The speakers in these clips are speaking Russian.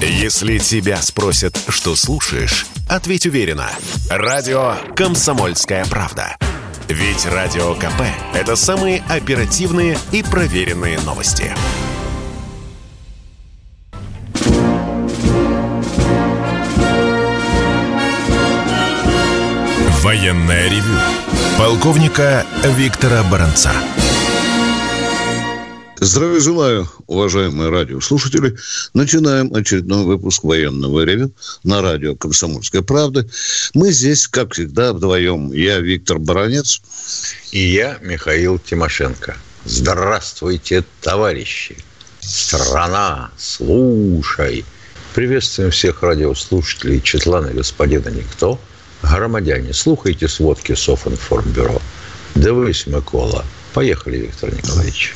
Если тебя спросят, что слушаешь, ответь уверенно. Радио «Комсомольская правда». Ведь Радио КП – это самые оперативные и проверенные новости. Военное ревю полковника Виктора Баранца. Здравия желаю, уважаемые радиослушатели. Начинаем очередной выпуск военного ревю на радио «Комсомольская правда». Мы здесь, как всегда, вдвоем. Я Виктор Баранец. И я Михаил Тимошенко. Здравствуйте, товарищи. Страна, слушай. Приветствуем всех радиослушателей Четлана господина Никто – Громадяне, слухайте сводки Софинформбюро. Дивись, Микола. Поехали, Виктор Николаевич.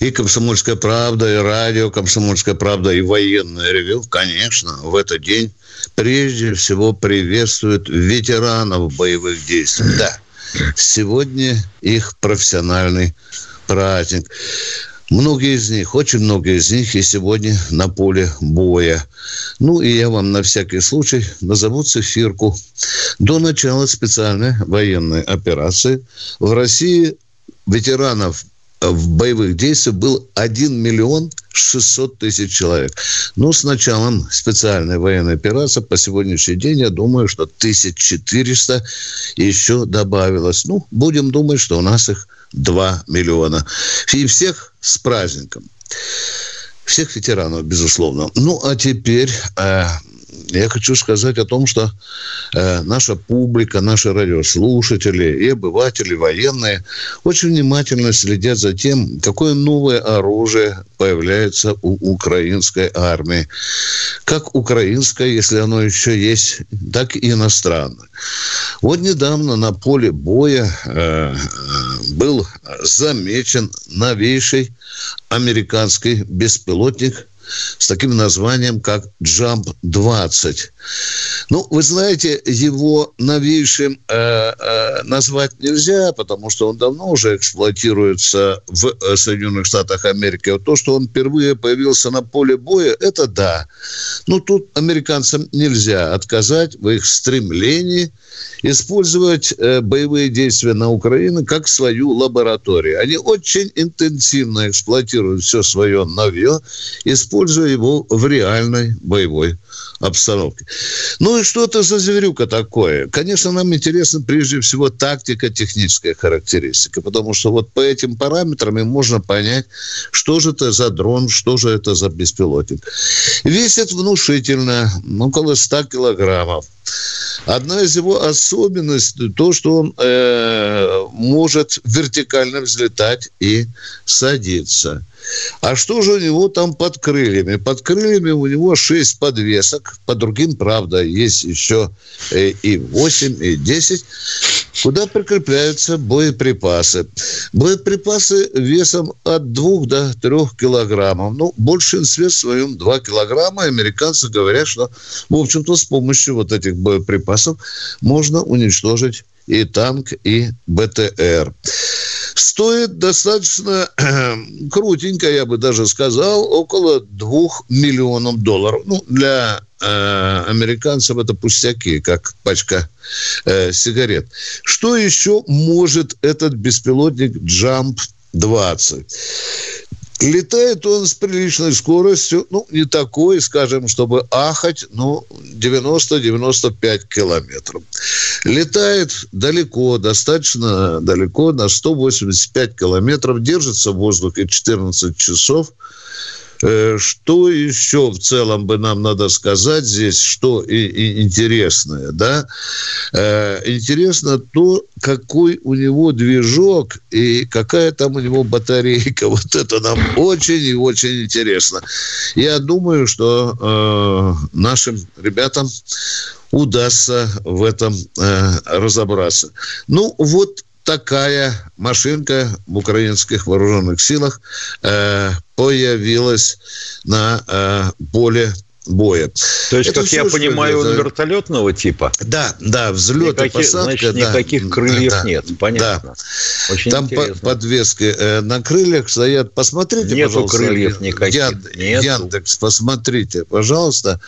И «Комсомольская правда», и радио «Комсомольская правда», и военное ревю, конечно, в этот день прежде всего приветствуют ветеранов боевых действий. Да, сегодня их профессиональный праздник. Многие из них, очень многие из них и сегодня на поле боя. Ну, и я вам на всякий случай назову циферку. До начала специальной военной операции в России ветеранов в боевых действиях был 1 миллион 600 тысяч человек. Но с началом специальной военной операции по сегодняшний день, я думаю, что 1400 еще добавилось. Ну, будем думать, что у нас их 2 миллиона. И всех с праздником. Всех ветеранов, безусловно. Ну, а теперь э, я хочу сказать о том, что э, наша публика, наши радиослушатели и обыватели, военные очень внимательно следят за тем, какое новое оружие появляется у украинской армии. Как украинское, если оно еще есть, так и иностранное. Вот недавно на поле боя э, был замечен новейший американский беспилотник с таким названием, как Jump 20. Ну, вы знаете, его новейшим э, э, назвать нельзя, потому что он давно уже эксплуатируется в э, Соединенных Штатах Америки. Вот то, что он впервые появился на поле боя, это да. Но тут американцам нельзя отказать в их стремлении использовать э, боевые действия на Украине как свою лабораторию. Они очень интенсивно эксплуатируют все свое новье, используя его в реальной боевой обстановке. Ну и что это за зверюка такое? Конечно, нам интересна прежде всего тактика, техническая характеристика, потому что вот по этим параметрам можно понять, что же это за дрон, что же это за беспилотник. Весит внушительно, около 100 килограммов. Одна из его особенностей то, что он э, может вертикально взлетать и садиться. А что же у него там под крыльями? Под крыльями у него 6 подвесок. По другим, правда, есть еще э, и 8, и 10, куда прикрепляются боеприпасы. Боеприпасы весом от 2 до 3 килограммов. Ну, большинстве своем 2 килограмма. Американцы говорят, что, в общем-то, с помощью вот этих боеприпасов можно уничтожить и танк, и БТР. Стоит достаточно крутенько, я бы даже сказал, около двух миллионов долларов. Ну, для э, американцев это пустяки, как пачка э, сигарет. Что еще может этот беспилотник Jump 20? Летает он с приличной скоростью, ну, не такой, скажем, чтобы ахать, но 90-95 километров. Летает далеко, достаточно далеко, на 185 километров, держится в воздухе 14 часов – что еще в целом бы нам надо сказать здесь, что и, и интересное, да? Э, интересно то, какой у него движок и какая там у него батарейка. Вот это нам очень и очень интересно. Я думаю, что э, нашим ребятам удастся в этом э, разобраться. Ну, вот такая машинка в украинских вооруженных силах э, появилась на э, поле боя. То есть, это как я понимаю, он вертолетного типа? Да, да, взлет никаких, и посадка. Значит, да, никаких крыльев да, нет, понятно. Да. Очень Там по подвески э, на крыльях стоят. Посмотрите, Нету пожалуйста. крыльев никаких. Ян, Нету. Яндекс, посмотрите, пожалуйста.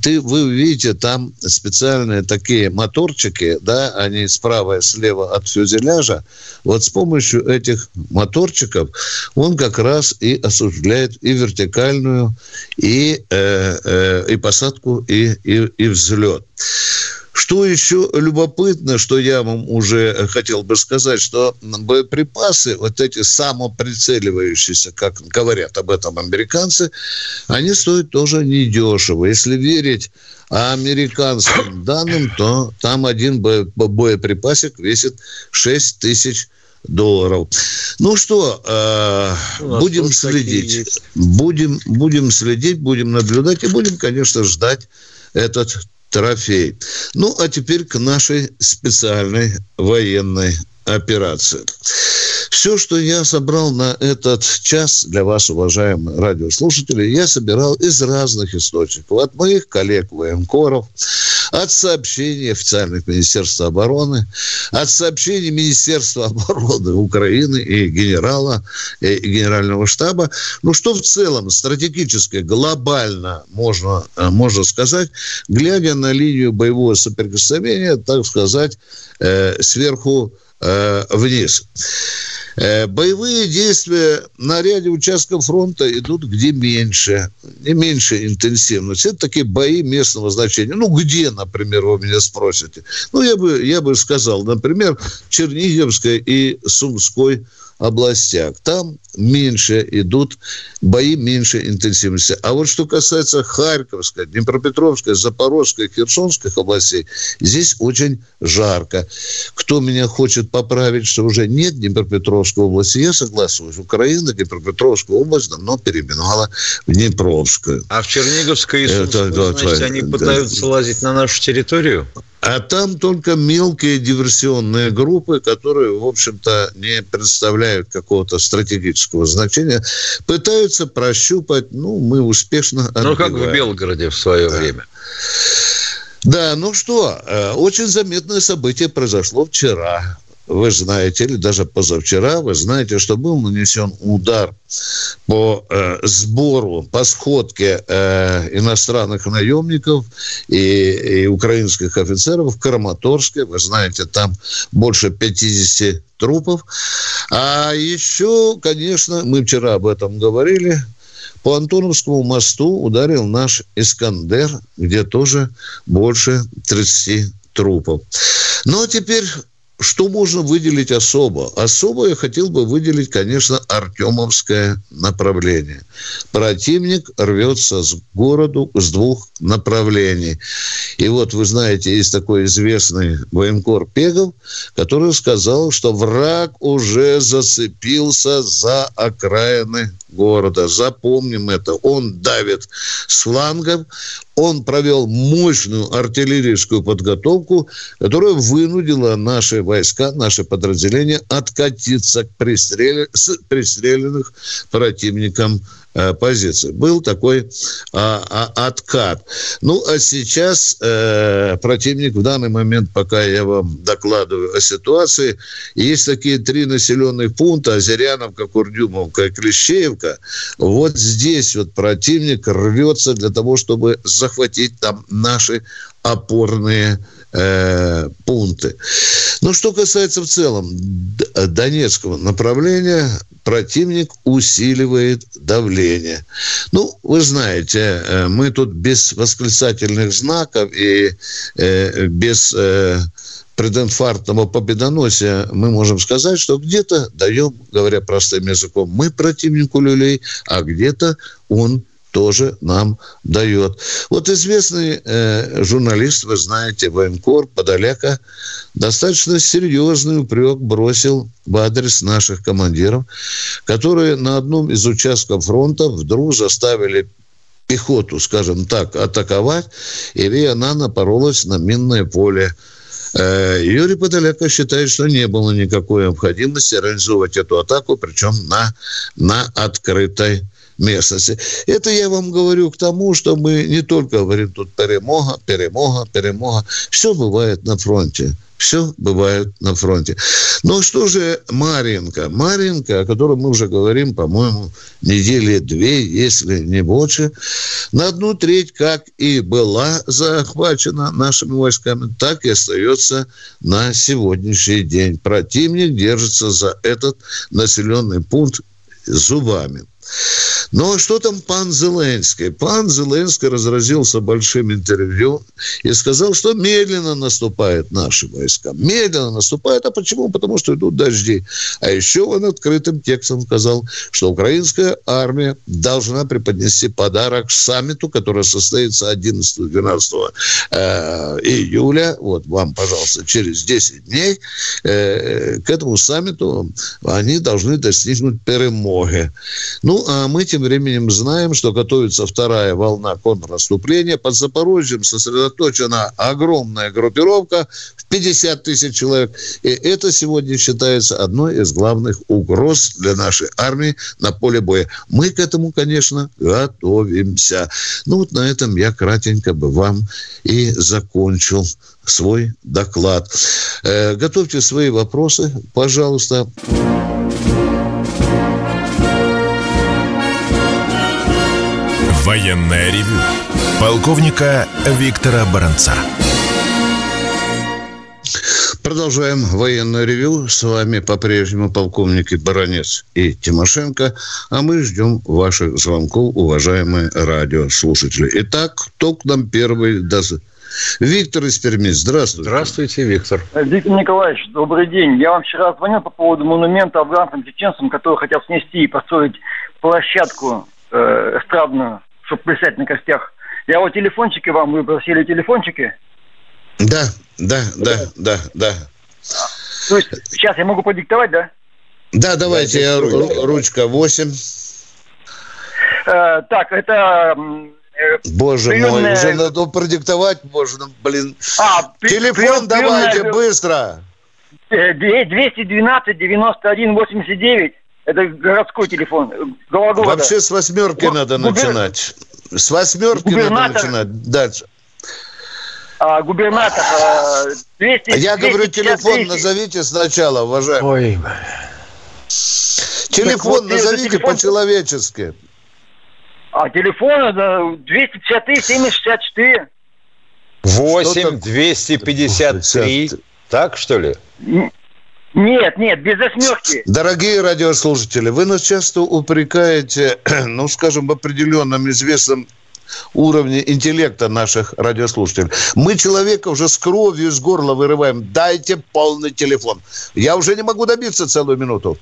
Ты, вы увидите там специальные такие моторчики, да, они справа и слева от фюзеляжа. Вот с помощью этих моторчиков он как раз и осуществляет и вертикальную, и, э, э, и посадку, и, и, и взлет. Что еще любопытно, что я вам уже хотел бы сказать, что боеприпасы, вот эти самоприцеливающиеся, как говорят об этом американцы, они стоят тоже недешево. Если верить американским данным, то там один боеприпасик весит 6 тысяч долларов. Ну что, э, будем следить. Будем, будем следить, будем наблюдать и будем, конечно, ждать этот трофей. Ну, а теперь к нашей специальной военной операции. Все, что я собрал на этот час для вас, уважаемые радиослушатели, я собирал из разных источников. От моих коллег военкоров, от сообщений официальных Министерства обороны, от сообщений Министерства обороны Украины и генерала, и генерального штаба. Ну, что в целом стратегически, глобально можно, э, можно сказать, глядя на линию боевого соприкосновения, так сказать, э, сверху э, вниз. Э, боевые действия на ряде участков фронта идут где меньше, не меньше интенсивность. Это такие бои местного значения. Ну, где, например, вы меня спросите? Ну, я бы, я бы сказал, например, Черниговской и Сумской областях. Там меньше идут бои, меньше интенсивности. А вот что касается Харьковской, Днепропетровской, Запорожской, Херсонской областей, здесь очень жарко. Кто меня хочет поправить, что уже нет Днепропетровской области, я согласуюсь. Украина Днепропетровскую область давно переименовала в Днепровскую. А в Черниговской и Сумской, это, значит, они пытаются лазить на нашу территорию? А там только мелкие диверсионные группы, которые, в общем-то, не представляют какого-то стратегического значения, пытаются прощупать, ну, мы успешно отбиваем. Ну, как в Белгороде в свое да. время. Да, ну что, э, очень заметное событие произошло вчера вы знаете, или даже позавчера, вы знаете, что был нанесен удар по э, сбору, по сходке э, иностранных наемников и, и украинских офицеров в Краматорске. Вы знаете, там больше 50 трупов. А еще, конечно, мы вчера об этом говорили, по Антоновскому мосту ударил наш «Искандер», где тоже больше 30 трупов. Ну, а теперь что можно выделить особо? Особо я хотел бы выделить, конечно, Артемовское направление. Противник рвется с городу с двух направлений. И вот, вы знаете, есть такой известный военкор Пегов, который сказал, что враг уже зацепился за окраины города. Запомним это. Он давит с флангов, он провел мощную артиллерийскую подготовку, которая вынудила наши войска, наши подразделения откатиться к пристреле, с пристреленных противником Э, позиции. Был такой а, а, откат. Ну, а сейчас э, противник в данный момент, пока я вам докладываю о ситуации, есть такие три населенных пункта, Озеряновка, Курдюмовка и Клещеевка. Вот здесь вот противник рвется для того, чтобы захватить там наши опорные э, пункты. Но что касается в целом Донецкого направления, противник усиливает давление. Ну, вы знаете, э, мы тут без восклицательных знаков и э, без э, прединфарктного победоносия мы можем сказать, что где-то даем, говоря простым языком, мы противнику люлей, а где-то он тоже нам дает. Вот известный э, журналист, вы знаете, военкор Подоляка, достаточно серьезный упрек бросил в адрес наших командиров, которые на одном из участков фронта вдруг заставили пехоту, скажем так, атаковать, или она напоролась на минное поле. Э, Юрий Подоляка считает, что не было никакой необходимости организовывать эту атаку, причем на, на открытой местности. Это я вам говорю к тому, что мы не только говорим тут перемога, перемога, перемога. Все бывает на фронте. Все бывает на фронте. Но что же Маринка? Маринка, о которой мы уже говорим, по-моему, недели две, если не больше, на одну треть, как и была захвачена нашими войсками, так и остается на сегодняшний день. Противник держится за этот населенный пункт зубами. Но что там пан Зеленский? Пан Зеленский разразился большим интервью и сказал, что медленно наступают наши войска. Медленно наступают. А почему? Потому что идут дожди. А еще он открытым текстом сказал, что украинская армия должна преподнести подарок саммиту, который состоится 11-12 э, июля. Вот вам, пожалуйста, через 10 дней э, к этому саммиту они должны достигнуть перемоги. Ну, а мы тем временем знаем, что готовится вторая волна контрнаступления. Под Запорожьем сосредоточена огромная группировка в 50 тысяч человек. И это сегодня считается одной из главных угроз для нашей армии на поле боя. Мы к этому, конечно, готовимся. Ну вот на этом я кратенько бы вам и закончил свой доклад. Э, готовьте свои вопросы, пожалуйста. Военное ревю полковника Виктора Баранца. Продолжаем военное ревю. С вами по-прежнему полковники Баранец и Тимошенко. А мы ждем ваших звонков, уважаемые радиослушатели. Итак, кто к нам первый даст? Виктор из Перми, здравствуйте. Здравствуйте, Виктор. Виктор Николаевич, добрый день. Я вам вчера звонил по поводу монумента афганцам-чеченцам, который хотел снести и построить площадку э, эстрадную чтобы плясать на костях. Я вот телефончики вам, вы просили телефончики? Да, да, да, да, да. То есть сейчас я могу продиктовать, да? Да, давайте, я, ручка 8. Э, так, это... Э, боже приемная... мой, уже надо продиктовать можно, блин. А, Телефон прием, давайте, приемная... быстро. 212 91 89. Это городской телефон. Гологорода. Вообще с восьмерки Гу- надо губер... начинать. С восьмерки губернатор... надо начинать. Дальше. А, губернатор а, 200, Я 200, говорю, телефон 200. назовите сначала, уважаемый. Ой. Телефон вот, назовите телефон... по-человечески. А телефон 253 764. 8 253. Так, что ли? Нет, нет, без осьмерки. Дорогие радиослушатели, вы нас часто упрекаете, ну, скажем, в определенном известном уровне интеллекта наших радиослушателей. Мы человека уже с кровью из горла вырываем. Дайте полный телефон. Я уже не могу добиться целую минуту.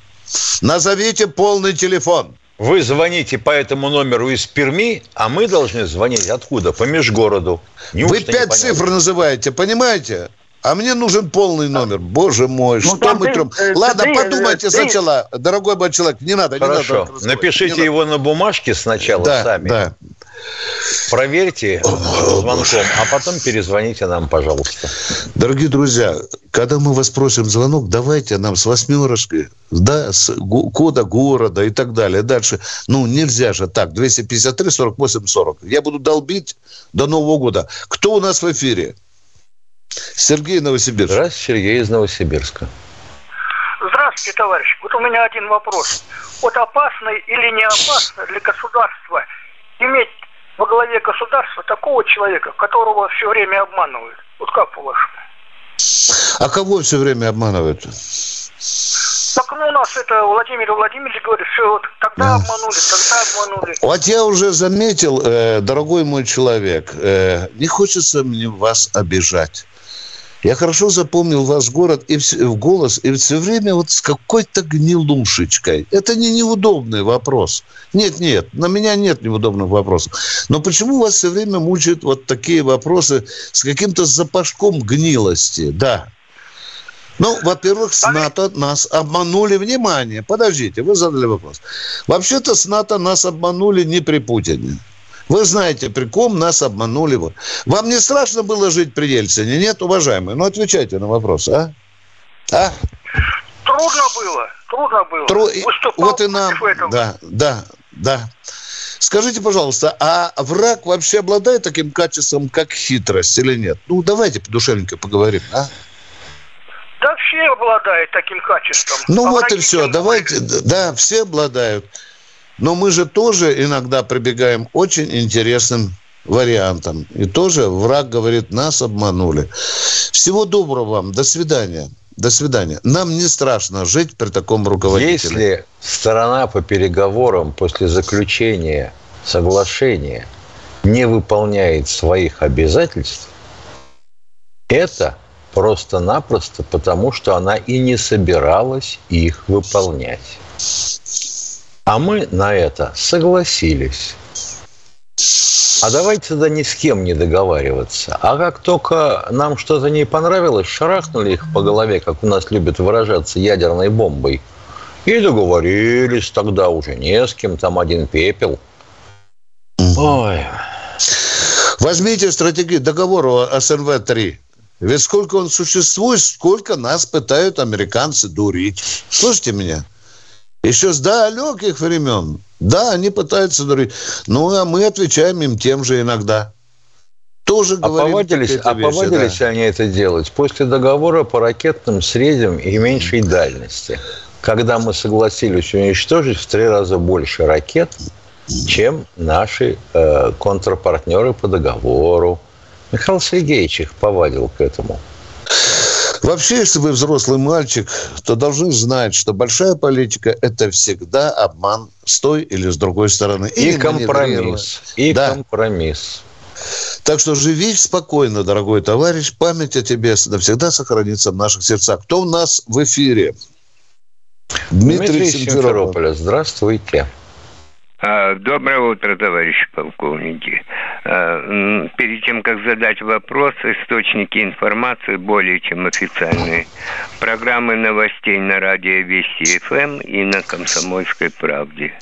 Назовите полный телефон. Вы звоните по этому номеру из Перми, а мы должны звонить откуда? По межгороду. Неужто Вы пять цифр называете, понимаете? А мне нужен полный номер. Боже мой, ну, что мы трем? Э, Ладно, ты, подумайте ты... сначала, дорогой мой человек. Не надо, Хорошо. не надо. Напишите не его надо. на бумажке сначала да, сами. Да. Проверьте звонком, а потом перезвоните нам, пожалуйста. Дорогие друзья, когда мы вас просим звонок, давайте нам с восьмерочкой, да, с кода города и так далее. Дальше, ну, нельзя же так, 253 48 40. Я буду долбить до Нового года. Кто у нас в эфире? Сергей Новосибирск. Здравствуйте, Сергей из Новосибирска. Здравствуйте, товарищ. Вот у меня один вопрос. Вот опасно или не опасно для государства иметь во главе государства такого человека, которого все время обманывают? Вот как по-вашему? А кого все время обманывают? Так ну у нас это Владимир Владимирович говорит, что вот тогда обманули, тогда обманули. Вот я уже заметил, э, дорогой мой человек, э, не хочется мне вас обижать. Я хорошо запомнил ваш город и в голос, и все время вот с какой-то гнилушечкой. Это не неудобный вопрос. Нет, нет, на меня нет неудобных вопросов. Но почему вас все время мучают вот такие вопросы с каким-то запашком гнилости? Да. Ну, во-первых, с НАТО нас обманули. Внимание, подождите, вы задали вопрос. Вообще-то с НАТО нас обманули не при Путине. Вы знаете, при ком нас обманули. Вот. Вам не страшно было жить при Ельцине? Нет, уважаемые? Ну, отвечайте на вопрос, а? А? Трудно было, трудно было. Тру... Вот и нам, да, да, да. Скажите, пожалуйста, а враг вообще обладает таким качеством, как хитрость или нет? Ну, давайте подушевненько поговорим, а? Да все обладают таким качеством. Ну а вот и все, давайте, да, все обладают. Но мы же тоже иногда прибегаем очень интересным вариантом. И тоже враг говорит, нас обманули. Всего доброго вам. До свидания. До свидания. Нам не страшно жить при таком руководителе. Если сторона по переговорам после заключения соглашения не выполняет своих обязательств, это просто-напросто потому, что она и не собиралась их выполнять. А мы на это согласились. А давайте тогда ни с кем не договариваться. А как только нам что-то не понравилось, шарахнули их по голове, как у нас любят выражаться, ядерной бомбой. И договорились тогда уже не с кем, там один пепел. Ой. Возьмите стратегию договора СНВ-3. Ведь сколько он существует, сколько нас пытают американцы дурить. Слышите меня? Еще с далеких времен. Да, они пытаются дурить. Ну, а мы отвечаем им тем же иногда. Тоже а повадились, а вещи, повадились да. они это делать после договора по ракетным средним и меньшей дальности, когда мы согласились уничтожить в три раза больше ракет, чем наши э, контрпартнеры по договору. Михаил Сергеевич их повадил к этому. Вообще, если вы взрослый мальчик, то должны знать, что большая политика – это всегда обман с той или с другой стороны. И или компромисс. И да. компромисс. Так что живи спокойно, дорогой товарищ. Память о тебе навсегда сохранится в наших сердцах. Кто у нас в эфире? Дмитрий, Дмитрий Симферополя. Здравствуйте. А, доброе утро, товарищи полковники. А, перед тем, как задать вопрос, источники информации более чем официальные. Программы новостей на радио Вести ФМ и на Комсомольской правде.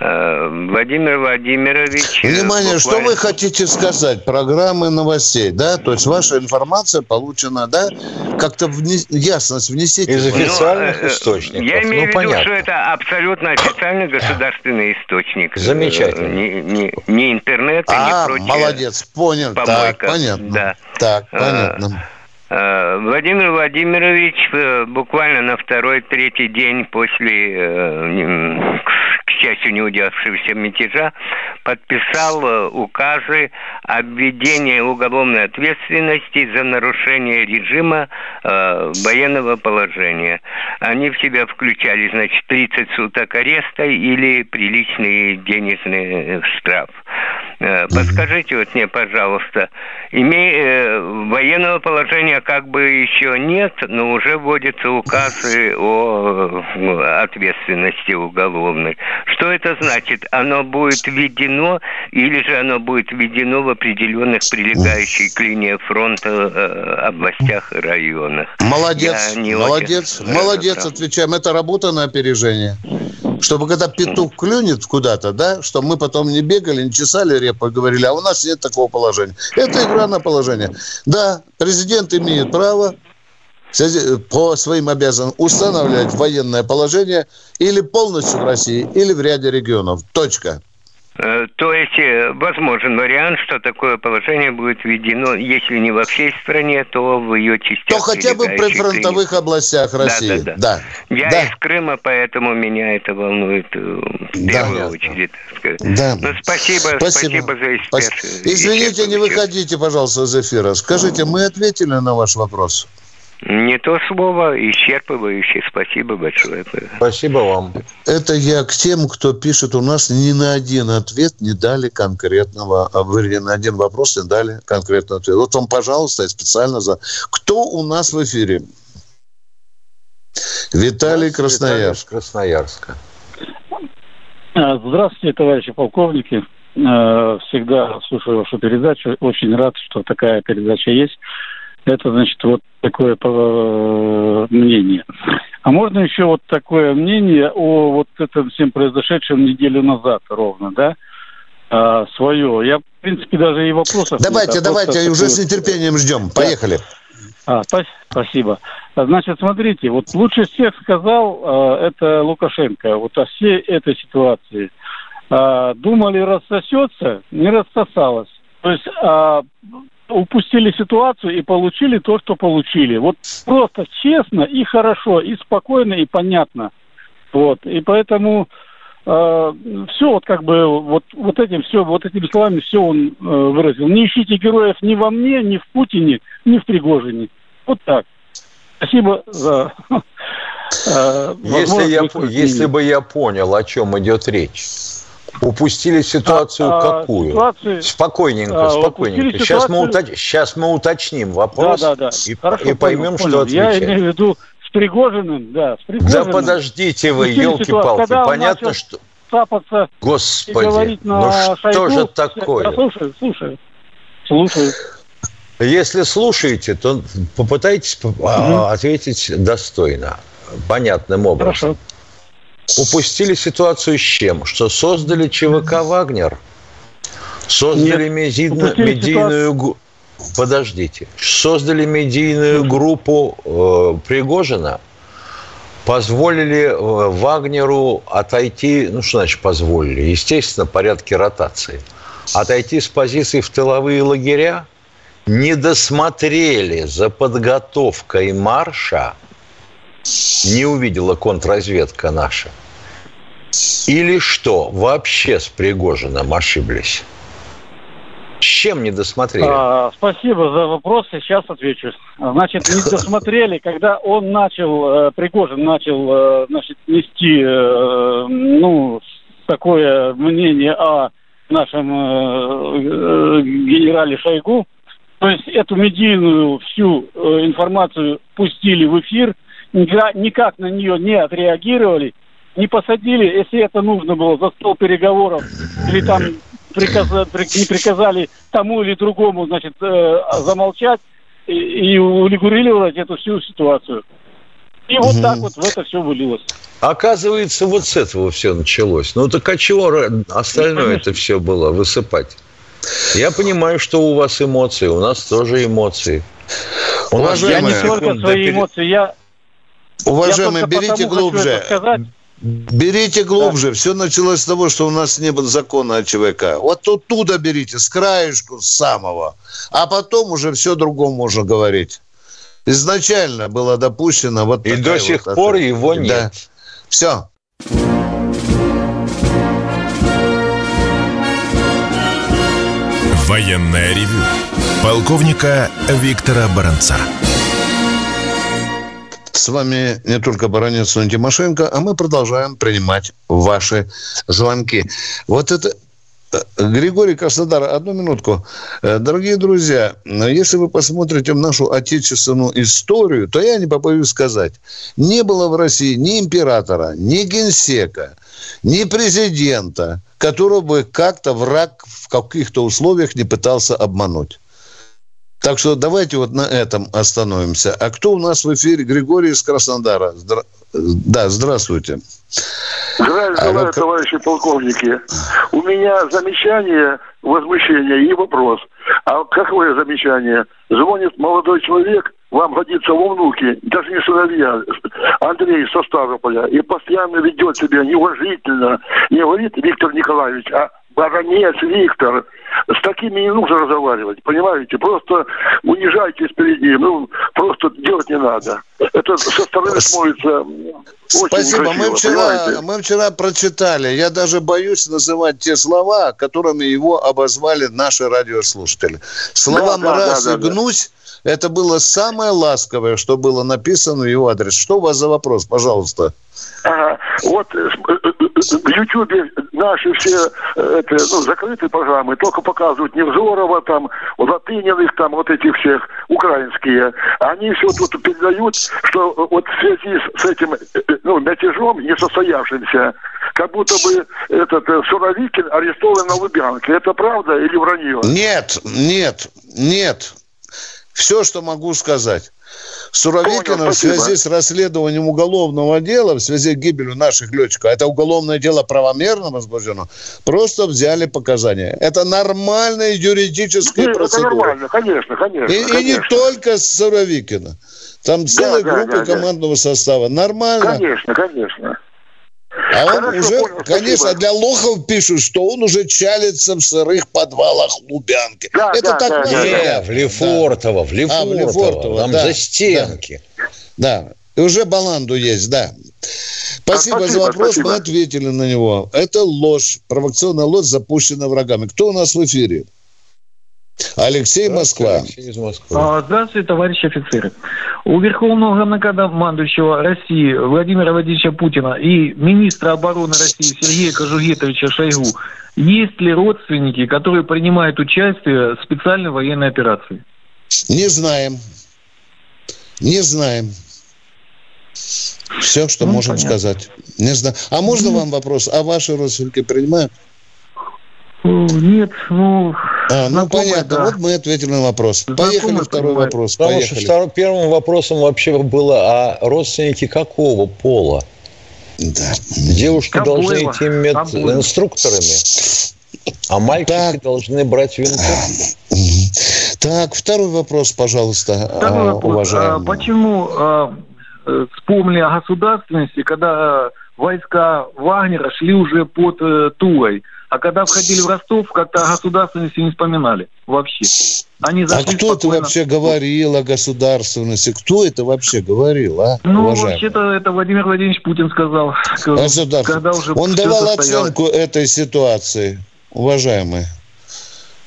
А, Владимир Владимирович... Э, Внимание, буквально... что вы хотите сказать? Программы новостей, да? То есть ваша информация получена, да? Как-то вне... ясность внесите. Из официальных ну, источников. Я имею ну, в виду, понятно. что это абсолютно официальный государственный источник источник. Э, Замечательно. Не, не, не интернет, а, не прочее. молодец, понял. Помойка. Так, понятно. Да. Так, а, понятно. А, Владимир Владимирович э, буквально на второй-третий день после, э, к счастью, мятежа, подписал э, указы о введении уголовной ответственности за нарушение режима э, военного положения. Они в себя включали, значит, 30 суток ареста или приличный денежный штраф. Э, подскажите вот мне, пожалуйста, имея э, военного положения как бы еще нет, но уже вводятся указы о э, ответственности уголовной. Что это значит? Оно будет введено или же оно будет введено в определенных прилегающих к линии фронта областях и районах? Молодец, молодец, молодец, отвечаем. Это работа на опережение чтобы когда петух клюнет куда-то, да, чтобы мы потом не бегали, не чесали репу и говорили, а у нас нет такого положения. Это игра на положение. Да, президент имеет право по своим обязанностям устанавливать военное положение или полностью в России, или в ряде регионов. Точка. Э, то есть э, возможен вариант, что такое положение будет введено, если не во всей стране, то в ее частях. То хотя бы при фронтовых областях России. Да, да, да. Я да. из Крыма, поэтому меня это волнует э, в первую да. очередь. Да. Ну, спасибо, спасибо, спасибо за эксперт. Извините, не выходите, пожалуйста, из эфира. Скажите, мы ответили на ваш вопрос? Не то слово, исчерпывающее. Спасибо большое. Спасибо вам. Это я к тем, кто пишет у нас, ни на один ответ не дали конкретного, а вернее, на один вопрос не дали конкретного ответа. Вот вам, пожалуйста, я специально за... Кто у нас в эфире? Виталий Красноярск. Красноярска. А, здравствуйте, товарищи полковники. А, всегда слушаю вашу передачу. Очень рад, что такая передача есть. Это, значит, вот такое э, мнение. А можно еще вот такое мнение о вот этом всем произошедшем неделю назад ровно, да? А, свое. Я, в принципе, даже и вопросов... Давайте, нет, а давайте, уже такое... с нетерпением ждем. Поехали. А, спасибо. Значит, смотрите, вот лучше всех сказал э, это Лукашенко вот о всей этой ситуации. А, думали, рассосется, не рассосалось. То есть а, упустили ситуацию и получили то, что получили. Вот просто честно и хорошо, и спокойно, и понятно. Вот. И поэтому э, все вот как бы вот, вот этим все, вот этими словами все он э, выразил. Не ищите героев ни во мне, ни в Путине, ни в Пригожине. Вот так. Спасибо за э, если, я, если бы я понял, о чем идет речь. Упустили ситуацию а, а какую? Ситуацию, спокойненько, а, спокойненько. Сейчас, ситуацию... мы уточ... Сейчас мы уточним вопрос да, да, да. И, Хорошо, и поймем, понял, что отвечать. Я имею в виду с Пригожиным, да, с Пригожиным. Да подождите вы, елки-палки, понятно, что... Цапаться Господи, ну что Шойгу, же такое? Я слушаю, слушаю, слушаю. Если слушаете, то попытайтесь угу. ответить достойно, понятным образом. Хорошо упустили ситуацию с чем? Что создали ЧВК «Вагнер», создали медийную, медийную подождите, создали медийную группу э, Пригожина, позволили э, Вагнеру отойти, ну что значит позволили? Естественно, в порядке ротации. Отойти с позиций в тыловые лагеря, не досмотрели за подготовкой марша – не увидела контрразведка наша? Или что, вообще с Пригожиным ошиблись? С чем не досмотрели? А, спасибо за вопрос, сейчас отвечу. Значит, не досмотрели, когда он начал, э, Пригожин начал, э, значит, нести, э, ну, такое мнение о нашем генерале Шойгу, то есть эту медийную всю информацию пустили в эфир – никак на нее не отреагировали, не посадили, если это нужно было, за стол переговоров, или там приказ, не приказали тому или другому, значит, э, замолчать и, и урегулировать эту всю ситуацию. И вот угу. так вот в это все вылилось. Оказывается, вот с этого все началось. Ну так а чего остальное это все было высыпать? Я понимаю, что у вас эмоции, у нас тоже эмоции. У нас я не только свои эмоции, я Уважаемые, берите глубже. Берите глубже. Да. Все началось с того, что у нас не было закона о ЧВК. Вот оттуда берите, с краешку, с самого. А потом уже все другому можно говорить. Изначально было допущено вот И до сих вот пор его нет. Да. Все. Военная ревю. Полковника Виктора Баранца. С вами не только Баранец, но и Тимошенко, а мы продолжаем принимать ваши звонки. Вот это э, Григорий Краснодар, одну минутку. Э, дорогие друзья, если вы посмотрите нашу отечественную историю, то я не побоюсь сказать, не было в России ни императора, ни генсека, ни президента, которого бы как-то враг в каких-то условиях не пытался обмануть. Так что давайте вот на этом остановимся. А кто у нас в эфире? Григорий из Краснодара. Здра... Да, здравствуйте. Здравия желаю, а товарищи полковники. У меня замечание, возмущение и вопрос. А какое замечание? Звонит молодой человек, вам годится во внуки, даже не сыновья, Андрей со Ставрополя, и постоянно ведет себя неуважительно. Не говорит Виктор Николаевич, а баронец Виктор. С такими не нужно разговаривать, понимаете? Просто унижайтесь перед ним. Ну, просто делать не надо. Это со стороны смотрится Спасибо. Красиво, мы, вчера, мы вчера прочитали. Я даже боюсь называть те слова, которыми его обозвали наши радиослушатели. Слова да, «мразь» да, да, и «гнусь» да. это было самое ласковое, что было написано в его адрес. Что у вас за вопрос, пожалуйста? Ага. Вот э, в Ютьюбе наши все это, ну, закрытые программы только показывают Невзорова, там, Латыниных, там, вот этих всех украинские. Они все тут передают, что вот в связи с этим ну, мятежом несостоявшимся, как будто бы этот Суровикин арестован на Лубянке. Это правда или вранье? Нет, нет, нет. Все, что могу сказать. Суровикина в связи с расследованием уголовного дела, в связи с гибелью наших летчиков, это уголовное дело правомерно возбуждено, просто взяли показания. Это нормальная юридическая Нет, процедура. Это нормально, конечно, конечно. И, конечно. и не только с Суровикина. Там целая да, группа да, да, командного да. состава. Нормально. Конечно, конечно. А он Хорошо, уже, понял, конечно, спасибо. для лохов пишут, что он уже чалится в сырых подвалах Лубянки. Да, Это да, так да, да, да. в Лефортово, в Лефортово. А, в Лефортово там да, за стенки. Да. да. И уже Баланду есть, да. Спасибо, спасибо за вопрос, спасибо. мы ответили на него. Это ложь, провокационная ложь, запущенная врагами. Кто у нас в эфире? Алексей Москва. А, здравствуйте, товарищи офицеры. У Верховного главнокомандующего России Владимира Владимировича Путина и министра обороны России Сергея Кожугетовича Шойгу есть ли родственники, которые принимают участие в специальной военной операции? Не знаем. Не знаем. Все, что ну, можем понятно. сказать. Не знаю. А можно ну, вам вопрос? А ваши родственники принимают? Нет, ну... А, ну понятно, да. вот мы ответили на вопрос. Поехали знакомый второй вопрос. Потому Поехали. что вторым, первым вопросом вообще было, а родственники какого пола? Да. Девушки Обоего. должны идти мединструкторами, а мальчики так. должны брать винты. Так, второй вопрос, пожалуйста, второй вопрос. уважаемый. А, почему а, э, вспомнили о государственности, когда войска Вагнера шли уже под э, Тулой? А когда входили в Ростов, как-то о государственности не вспоминали вообще. Они а кто спокойно... это вообще говорил о государственности? Кто это вообще говорил, а? Ну, вообще-то это Владимир Владимирович Путин сказал. Когда уже Он давал оценку этой ситуации, уважаемые.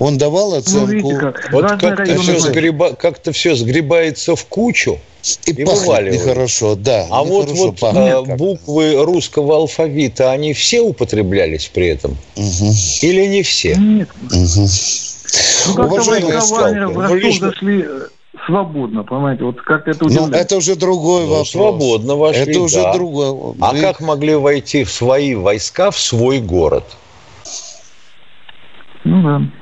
Он давал ну, оценку. Ну, как. Вот как-то все, сгреба... как все сгребается в кучу и, и пахнет нехорошо, да. А вот, вот а, буквы русского алфавита, они все употреблялись при этом? Угу. Или не все? Нет. Угу. Ну, как-то в Ростов лишь... зашли э, свободно, понимаете, вот как это удивляет. Ну, это уже другой ну, вопрос. Свободно вошли, Это уже да. другой. А и... как могли войти в свои войска в свой город? Ну да.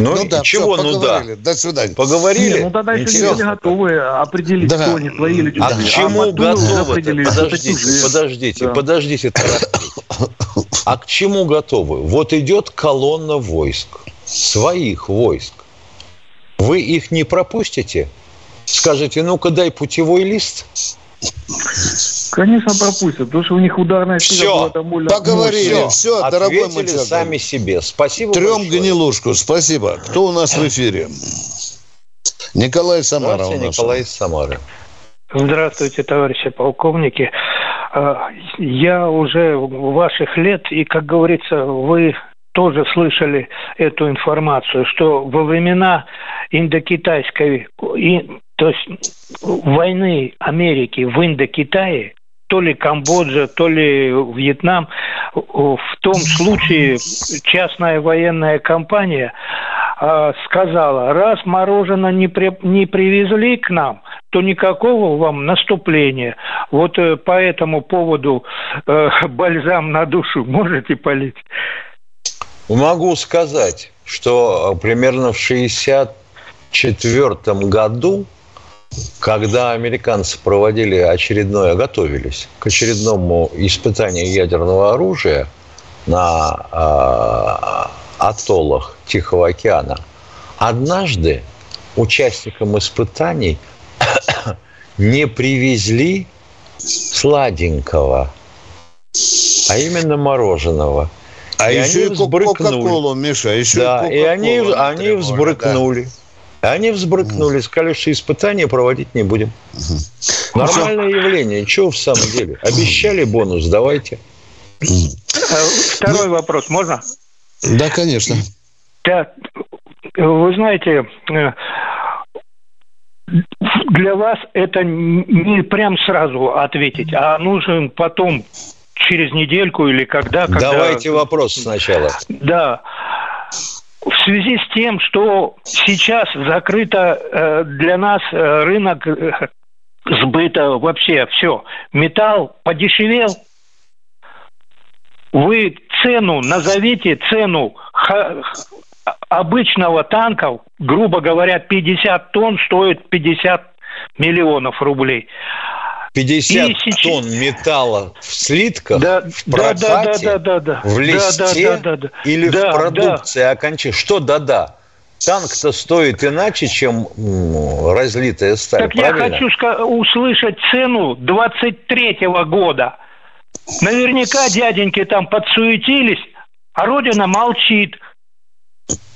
Ну, ну да, чего, все, ну да. До свидания. Поговорили? Нет, ну тогда еще не были готовы определить, да. кто они, свои или чужие. А к чему а готовы? Подождите, подождите, да. подождите, А к чему готовы? Вот идет колонна войск, своих войск. Вы их не пропустите? Скажете, ну-ка дай путевой лист. Конечно, пропустят, потому что у них ударная сила все, была там более... Поговорили, все, все дорогой мой сами себе. Спасибо Трем большое. гнилушку, спасибо. Кто у нас в эфире? Николай Самара Здравствуйте, Николай Самара. Здравствуйте, товарищи полковники. А, я уже ваших лет, и, как говорится, вы тоже слышали эту информацию, что во времена индокитайской, то есть войны Америки в Индокитае, то ли Камбоджа, то ли Вьетнам, в том случае частная военная компания а, сказала, раз мороженое не, при, не привезли к нам, то никакого вам наступления. Вот э, по этому поводу э, бальзам на душу можете полить? Могу сказать, что э, примерно в 1964 году, когда американцы проводили очередное, готовились к очередному испытанию ядерного оружия на э, атоллах Тихого океана, однажды участникам испытаний не привезли сладенького, а именно мороженого – а и еще они и Кока-Колу, Миша, еще да, и, и они, они взбрыкнули. Да. Они взбрыкнули, сказали, что испытания проводить не будем. Mm. Нормальное явление. Чего в самом деле? Обещали бонус, давайте. Второй ну, вопрос, можно? Да, конечно. Да, вы знаете, э, для вас это не прям сразу ответить, а нужен потом через недельку или когда, когда... Давайте вопрос сначала. Да. В связи с тем, что сейчас закрыто э, для нас э, рынок э, сбыта вообще все, металл подешевел, вы цену назовите, цену обычного танка, грубо говоря, 50 тонн стоит 50 миллионов рублей. 50 Тысячи... тонн металла в слитках, да, в прокате, да, да, да, да, в листе да, да, да, да, или да, в продукции да. окончания. Что да-да? Танк-то стоит иначе, чем разлитая сталь, Так правильно? я хочу услышать цену 23-го года. Наверняка дяденьки там подсуетились, а Родина молчит.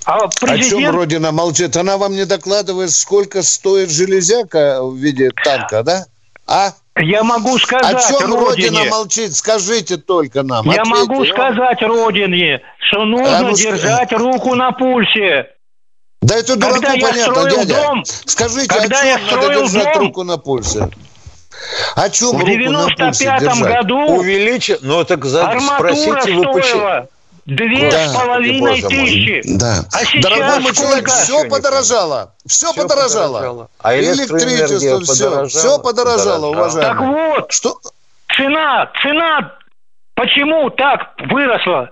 А президент... О чем Родина молчит? Она вам не докладывает, сколько стоит железяка в виде танка, да? А? Я могу сказать О чем Родине, Родина молчит? Скажите только нам. Я ответьте, могу сказать Родине, что нужно а ну, держать руку на пульсе. Да это дураку когда понятно, дядя. Дом, Скажите, когда о чем я надо держать дом, руку на пульсе? О чем в 95-м году увеличить? Ну так за... спросите вы почему. Две да, с половиной тысячи. Да. А сейчас Дорогой мой человек, все подорожало. Все, все подорожало. подорожало. А электричество, все, все подорожало, уважаемые. Так вот, что? цена, цена, почему так выросла?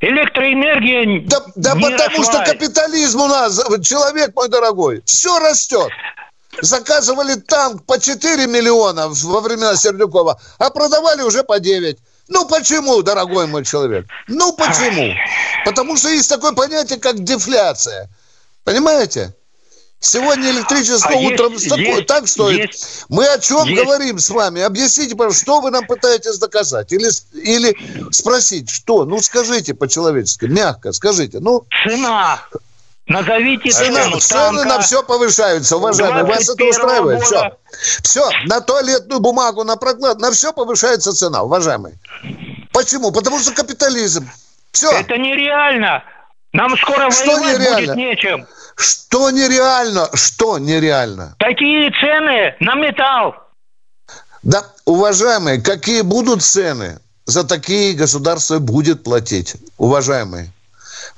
Электроэнергия Да, да не потому росла. что капитализм у нас, человек мой дорогой, все растет. Заказывали танк по 4 миллиона во времена Сердюкова, а продавали уже по 9. Ну почему, дорогой мой человек? Ну почему? Потому что есть такое понятие, как дефляция. Понимаете? Сегодня электричество а утром есть, такое, есть, так стоит. Есть, Мы о чем есть. говорим с вами? Объясните, пожалуйста, что вы нам пытаетесь доказать? Или, или спросить, что? Ну, скажите по-человечески, мягко скажите. Ну, Цена. Назовите цены, цену Цены на все повышаются, уважаемые. Вас это устраивает? Года. Все. Все. На туалетную бумагу, на проклад, на все повышается цена, уважаемые. Почему? Потому что капитализм. Все. Это нереально. Нам скоро что воевать нереально? будет нечем. Что нереально? Что нереально? Такие цены на металл. Да, уважаемые, какие будут цены? За такие государство будет платить, уважаемые.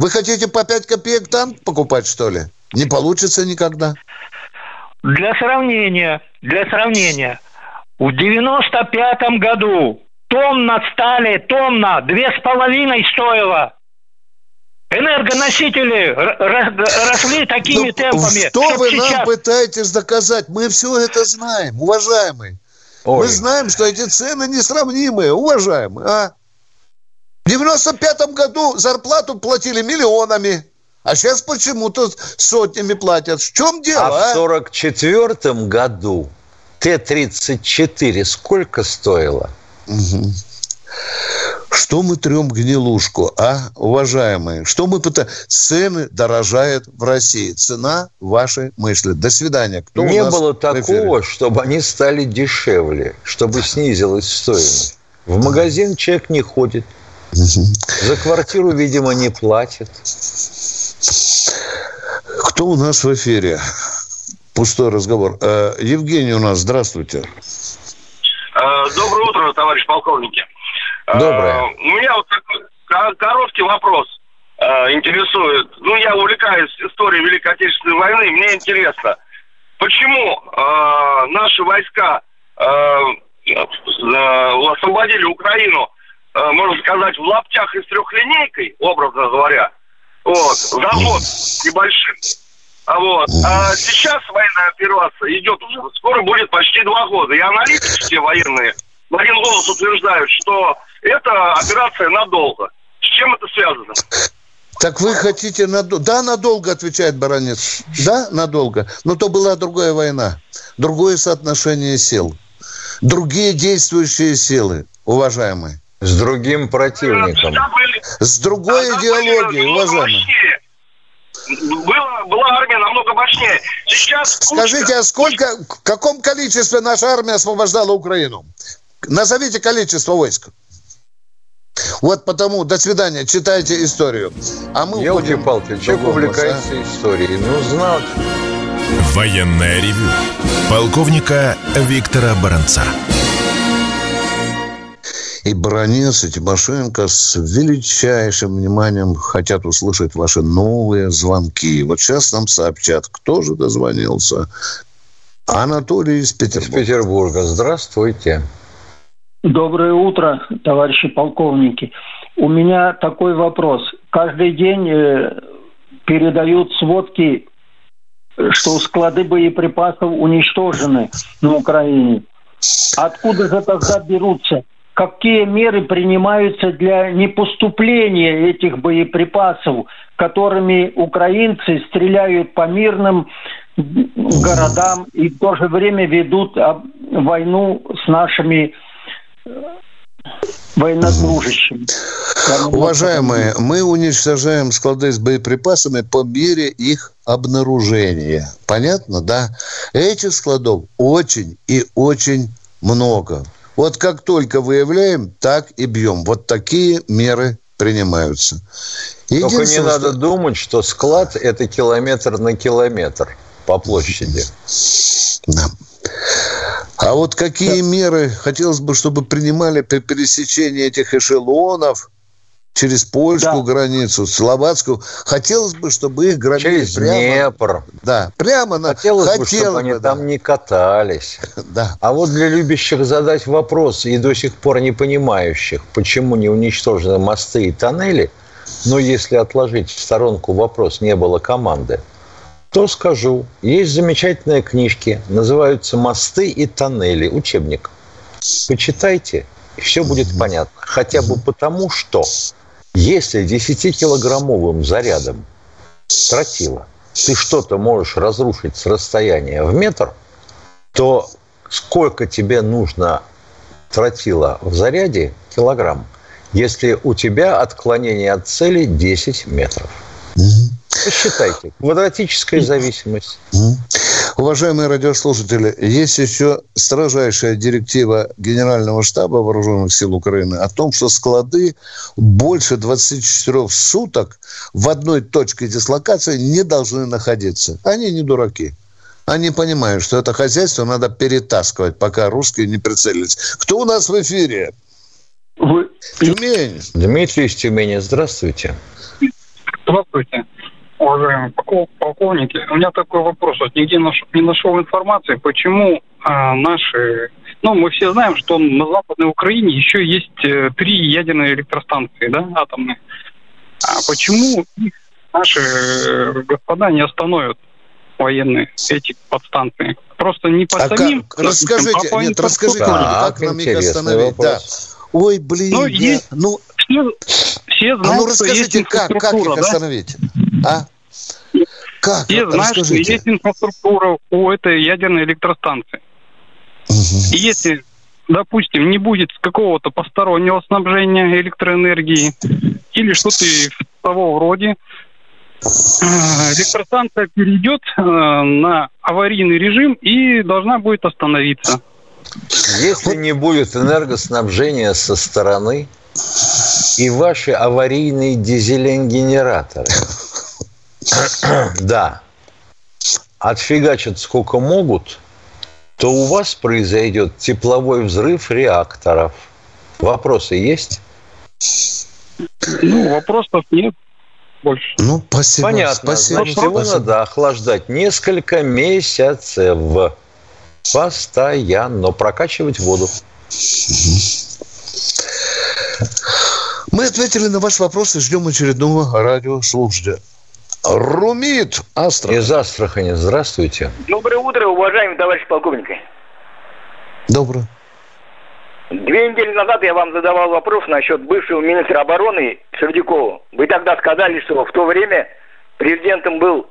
Вы хотите по 5 копеек танк покупать, что ли? Не получится никогда. Для сравнения, для сравнения, в 95-м году тонна стали, тонна, две с половиной стоила. Энергоносители росли такими ну, темпами. Что вы сейчас... нам пытаетесь доказать? Мы все это знаем, уважаемый. Ой. Мы знаем, что эти цены несравнимые, уважаемые. А? В 95 году зарплату платили миллионами. А сейчас почему-то сотнями платят. В чем дело? А, а? в 44 году Т-34 сколько стоило? Угу. Что мы трем гнилушку, а, уважаемые? Что мы пытаем? Цены дорожают в России. Цена вашей мысли. До свидания. Кто Не было такого, чтобы они стали дешевле, чтобы снизилась стоимость. В магазин человек не ходит – за квартиру, видимо, не платит. Кто у нас в эфире? Пустой разговор. Э, Евгений у нас, здравствуйте. Э, доброе утро, товарищ полковники. Э, Доброе. У меня вот такой короткий вопрос интересует. Ну, я увлекаюсь историей Великой Отечественной войны. Мне интересно, почему наши войска освободили Украину можно сказать, в лаптях и с трехлинейкой, образно говоря. Вот, завод небольшой. А вот. А сейчас военная операция идет уже, скоро будет почти два года. И аналитики все военные в один голос утверждают, что это операция надолго. С чем это связано? Так вы хотите надолго? Да, надолго, отвечает баронец. Да, надолго. Но то была другая война. Другое соотношение сил. Другие действующие силы, уважаемые. С другим противником. С другой идеологией, уважаемый. Была, была армия намного мощнее. Сейчас... Скажите, а сколько, в каком количестве наша армия освобождала Украину? Назовите количество войск. Вот потому, до свидания, читайте историю. А мы Елки-палки, человек увлекается а? историей. Ну, знал. Военная ревю. Полковника Виктора Баранца и Баранец, и Тимошенко с величайшим вниманием хотят услышать ваши новые звонки. Вот сейчас нам сообщат, кто же дозвонился. Анатолий из Петербурга. Из Петербурга. Здравствуйте. Доброе утро, товарищи полковники. У меня такой вопрос. Каждый день э, передают сводки, что склады боеприпасов уничтожены на Украине. Откуда же тогда берутся какие меры принимаются для непоступления этих боеприпасов, которыми украинцы стреляют по мирным городам и в то же время ведут войну с нашими военнослужащим. Уважаемые, мы уничтожаем склады с боеприпасами по мере их обнаружения. Понятно, да? Этих складов очень и очень много. Вот как только выявляем, так и бьем. Вот такие меры принимаются. Только не надо думать, что склад – это километр на километр по площади. Да. А вот какие меры хотелось бы, чтобы принимали при пересечении этих эшелонов через польскую да. границу, словацкую. Хотелось бы, чтобы их грабили через прямо. Днепр. Да, прямо на. Хотелось, Хотелось бы, чтобы они да. там не катались. Да. А вот для любящих задать вопрос и до сих пор не понимающих, почему не уничтожены мосты и тоннели, но если отложить в сторонку вопрос, не было команды, то скажу. Есть замечательные книжки, называются «Мосты и тоннели», учебник. Почитайте, и все будет понятно. Хотя бы потому, что если 10-килограммовым зарядом тротила ты что-то можешь разрушить с расстояния в метр, то сколько тебе нужно тротила в заряде килограмм, если у тебя отклонение от цели 10 метров? Посчитайте. Квадратическая зависимость. Уважаемые радиослушатели, есть еще строжайшая директива Генерального штаба Вооруженных сил Украины о том, что склады больше 24 суток в одной точке дислокации не должны находиться. Они не дураки. Они понимают, что это хозяйство надо перетаскивать, пока русские не прицелились. Кто у нас в эфире? Вы... Тюмень. Дмитрий из Тюмени. Здравствуйте. Здравствуйте уважаемые полковники. У меня такой вопрос. Вот нигде не нашел информации, почему а, наши... Ну, мы все знаем, что на Западной Украине еще есть э, три ядерные электростанции, да, атомные. А почему наши э, господа не остановят военные эти подстанции? Просто не по а самим... Как? Расскажите, а нет, расскажите, да, как нам их остановить? Да. Ой, блин, ну, я, есть, ну... Все, все знают, а ну расскажите, как, как их да? остановить? А? Как? Все знают, что есть инфраструктура у этой ядерной электростанции. Угу. И если, допустим, не будет какого-то постороннего снабжения электроэнергии или что-то того вроде, э, электростанция перейдет э, на аварийный режим и должна будет остановиться. Если не будет энергоснабжения со стороны и ваши аварийные дизелень-генераторы да, отфигачат сколько могут, то у вас произойдет тепловой взрыв реакторов. Вопросы есть? Ну, вопросов нет больше. Ну, спасибо. Понятно. Спасибо. Значит, его спасибо. надо охлаждать несколько месяцев. Постоянно прокачивать воду. Мы ответили на ваш вопрос и ждем очередного радиослушателя. Румит Астрахань. Из Астрахани. Здравствуйте. Доброе утро, уважаемый товарищ полковник. Доброе. Две недели назад я вам задавал вопрос насчет бывшего министра обороны Сердюкова. Вы тогда сказали, что в то время президентом был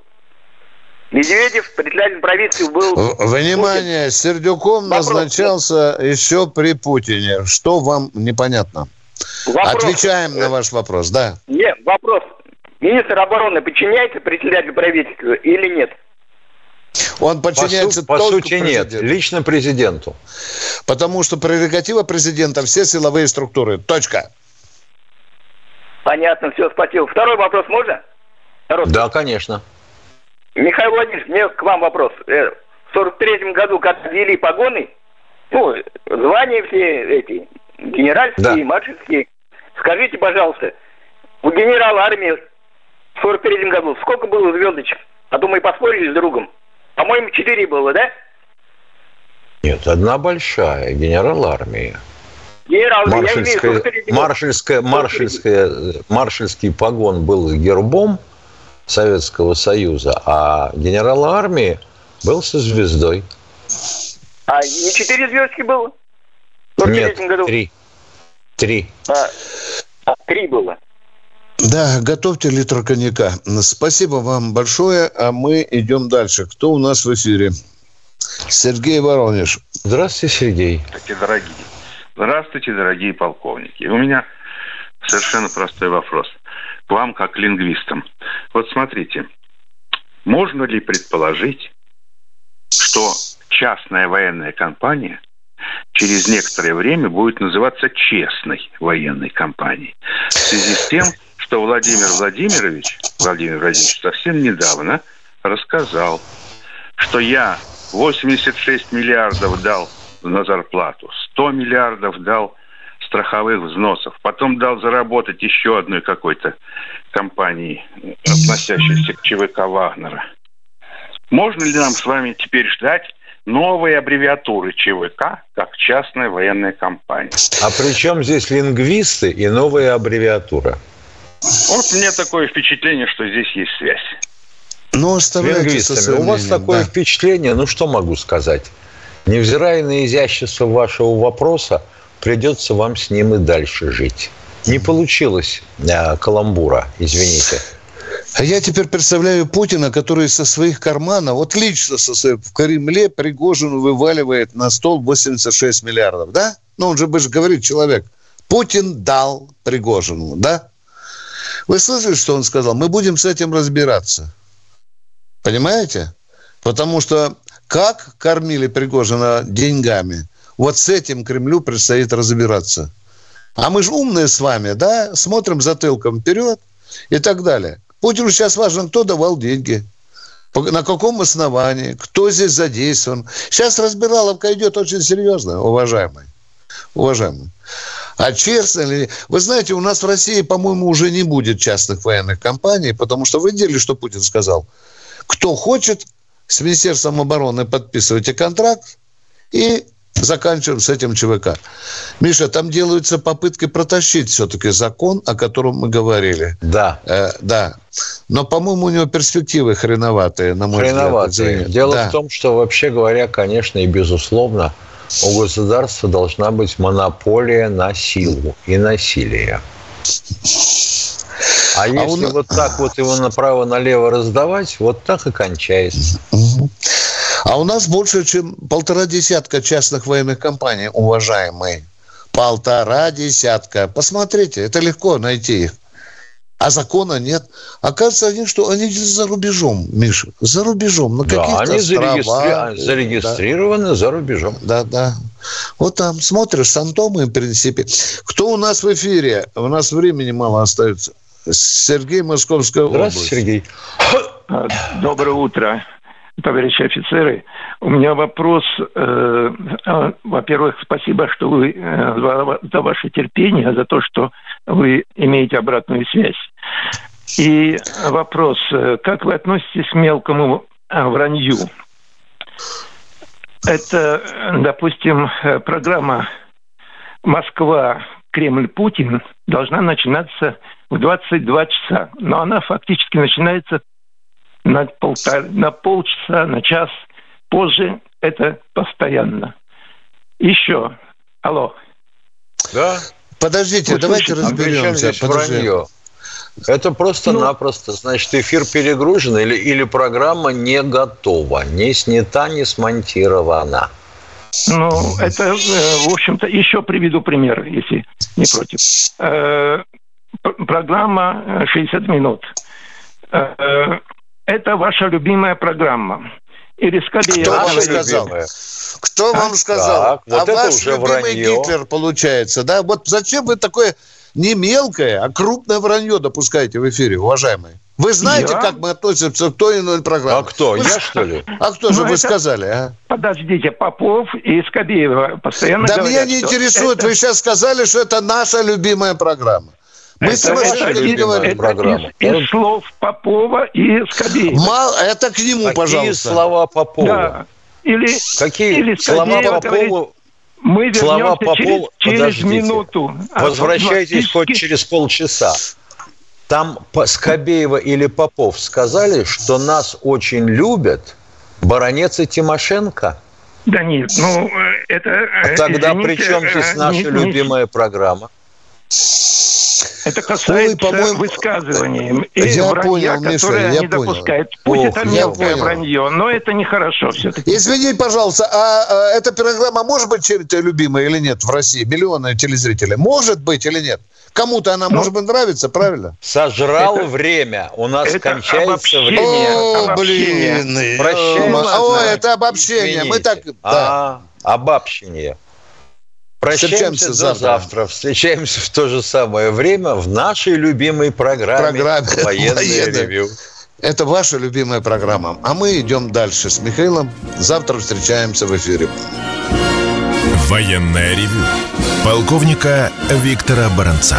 Медведев, председатель правительства был... Внимание, Путин. Сердюком вопрос. назначался еще при Путине. Что вам непонятно? Вопрос. Отвечаем на ваш вопрос, да. Нет, вопрос. Министр обороны подчиняется председателю правительства или нет? Он подчиняется по, су- по сути президенту. нет, лично президенту. Потому что прерогатива президента все силовые структуры. Точка. Понятно, все, спасибо. Второй вопрос можно? Второй. Да, конечно. Михаил Владимирович, мне к вам вопрос. Э, в сорок третьем году, когда ввели погоны, ну, звания все эти, генеральские, да. маршальские, скажите, пожалуйста, у генерала армии в 43 году. Сколько было звездочек? А то мы поспорили с другом. По-моему, четыре было, да? Нет, одна большая, генерал армии. Генерал, маршальская, я имею маршальская, маршальская, маршальский погон был гербом Советского Союза, а генерал армии был со звездой. А не четыре звездки было? В Нет, году? три. Три. А, а, три было. Да, готовьте литр коньяка. Спасибо вам большое, а мы идем дальше. Кто у нас в эфире? Сергей Воронеж. Здравствуйте, Сергей. Такие дорогие. Здравствуйте, дорогие полковники. У меня совершенно простой вопрос к вам, как лингвистам. Вот смотрите, можно ли предположить, что частная военная компания через некоторое время будет называться честной военной компанией. В связи с тем, что Владимир Владимирович, Владимир Владимирович совсем недавно рассказал, что я 86 миллиардов дал на зарплату, 100 миллиардов дал страховых взносов, потом дал заработать еще одной какой-то компании, относящейся к ЧВК Вагнера. Можно ли нам с вами теперь ждать новые аббревиатуры ЧВК, как частная военная компания? А при чем здесь лингвисты и новые аббревиатуры? Вот мне такое впечатление, что здесь есть связь. Ну, оставайтесь У вас такое да. впечатление, ну что могу сказать? Невзирая на изящество вашего вопроса, придется вам с ним и дальше жить. Не получилось а, каламбура, извините. А я теперь представляю Путина, который со своих карманов, вот лично со своих, в Кремле Пригожину вываливает на стол 86 миллиардов, да? Ну, он же, бы же говорит человек, Путин дал Пригожину, да? Вы слышали, что он сказал? Мы будем с этим разбираться. Понимаете? Потому что как кормили Пригожина деньгами, вот с этим Кремлю предстоит разбираться. А мы же умные с вами, да? Смотрим затылком вперед и так далее. Путину сейчас важно, кто давал деньги, на каком основании, кто здесь задействован. Сейчас разбираловка идет очень серьезно, уважаемый. Уважаемый. А честно ли... Вы знаете, у нас в России, по-моему, уже не будет частных военных компаний, потому что вы видели, что Путин сказал? Кто хочет, с Министерством обороны подписывайте контракт и заканчиваем с этим ЧВК. Миша, там делаются попытки протащить все-таки закон, о котором мы говорили. Да. Э, да. Но, по-моему, у него перспективы хреноватые, на мой хреноватые. взгляд. Дело да. в том, что, вообще говоря, конечно и безусловно, у государства должна быть монополия на силу и насилие. А, а если он... вот так вот его направо-налево раздавать, вот так и кончается. А у нас больше, чем полтора десятка частных военных компаний, уважаемые. Полтора десятка. Посмотрите, это легко найти их. А закона нет. Оказывается, они что? Они за рубежом, Миша. За рубежом. На да, они зарегистри... зарегистрированы да. за рубежом. Да, да. Вот там смотришь, Сантомы, в принципе. Кто у нас в эфире? У нас времени мало остается. Сергей Московская область. Здравствуйте, Сергей. Доброе утро товарищи офицеры. У меня вопрос. Э, э, во-первых, спасибо, что вы э, за, ваше терпение, за то, что вы имеете обратную связь. И вопрос. Э, как вы относитесь к мелкому вранью? Это, допустим, программа «Москва, Кремль, Путин» должна начинаться в 22 часа. Но она фактически начинается на, полтора, на полчаса, на час позже. Это постоянно. Еще. Алло. Да. Подождите, Вы давайте слышите? разберемся. Вранье? Это просто-напросто. Ну, Значит, эфир перегружен или, или программа не готова, не снята, не смонтирована. Ну, это, э, в общем-то, еще приведу пример, если не против. Э, программа 60 минут. Э, это ваша любимая программа. Или скорее... Кто вам сказал? Кто вам сказал? Так, вот а ваш уже любимый вранье. Гитлер получается, да? Вот зачем вы такое не мелкое, а крупное вранье допускаете в эфире, уважаемые? Вы знаете, я? как мы относимся к той или иной программе? А кто? Вы... Я, что ли? А кто же ну, вы это... сказали, а? Подождите, Попов и Скобеева постоянно Да говорят, меня не интересует. Это... Вы сейчас сказали, что это наша любимая программа. Мы это, не говорим программу. Из, из слов Попова и Скобеева. Мало, это к нему, Какие пожалуйста. слова Попова? Да. Или, Какие или слова Попова? Говорит, мы вернемся слова Попова, через, через минуту. Возвращайтесь а, хоть через полчаса. Там Скобеева или Попов сказали, что нас очень любят баронец и Тимошенко. Да нет, ну это... А тогда извините, при чем здесь наша не, любимая не... программа? Это касается Ой, высказываний и я вранья, понял, Миша, которые я они понял. допускают. Пусть Ох, это я мелкое понял. вранье, но это нехорошо все-таки. Извини, пожалуйста, а, а эта программа может быть чем-то любимая или нет в России? Миллионы телезрителей. Может быть или нет? Кому-то она, может быть, нравится, правильно? Сожрал Это- время. У нас это кончается обобщение, время. О, блин. Прощаемся. О, это обобщение. Мы так- А, обобщение. Прощаемся Встречаемся до завтра. завтра. Встречаемся в то же самое время в нашей любимой программе, Программе «Военное «Военное». ревю». Это ваша любимая программа. А мы идем дальше с Михаилом. Завтра встречаемся в эфире. Военное ревю полковника Виктора Баранца.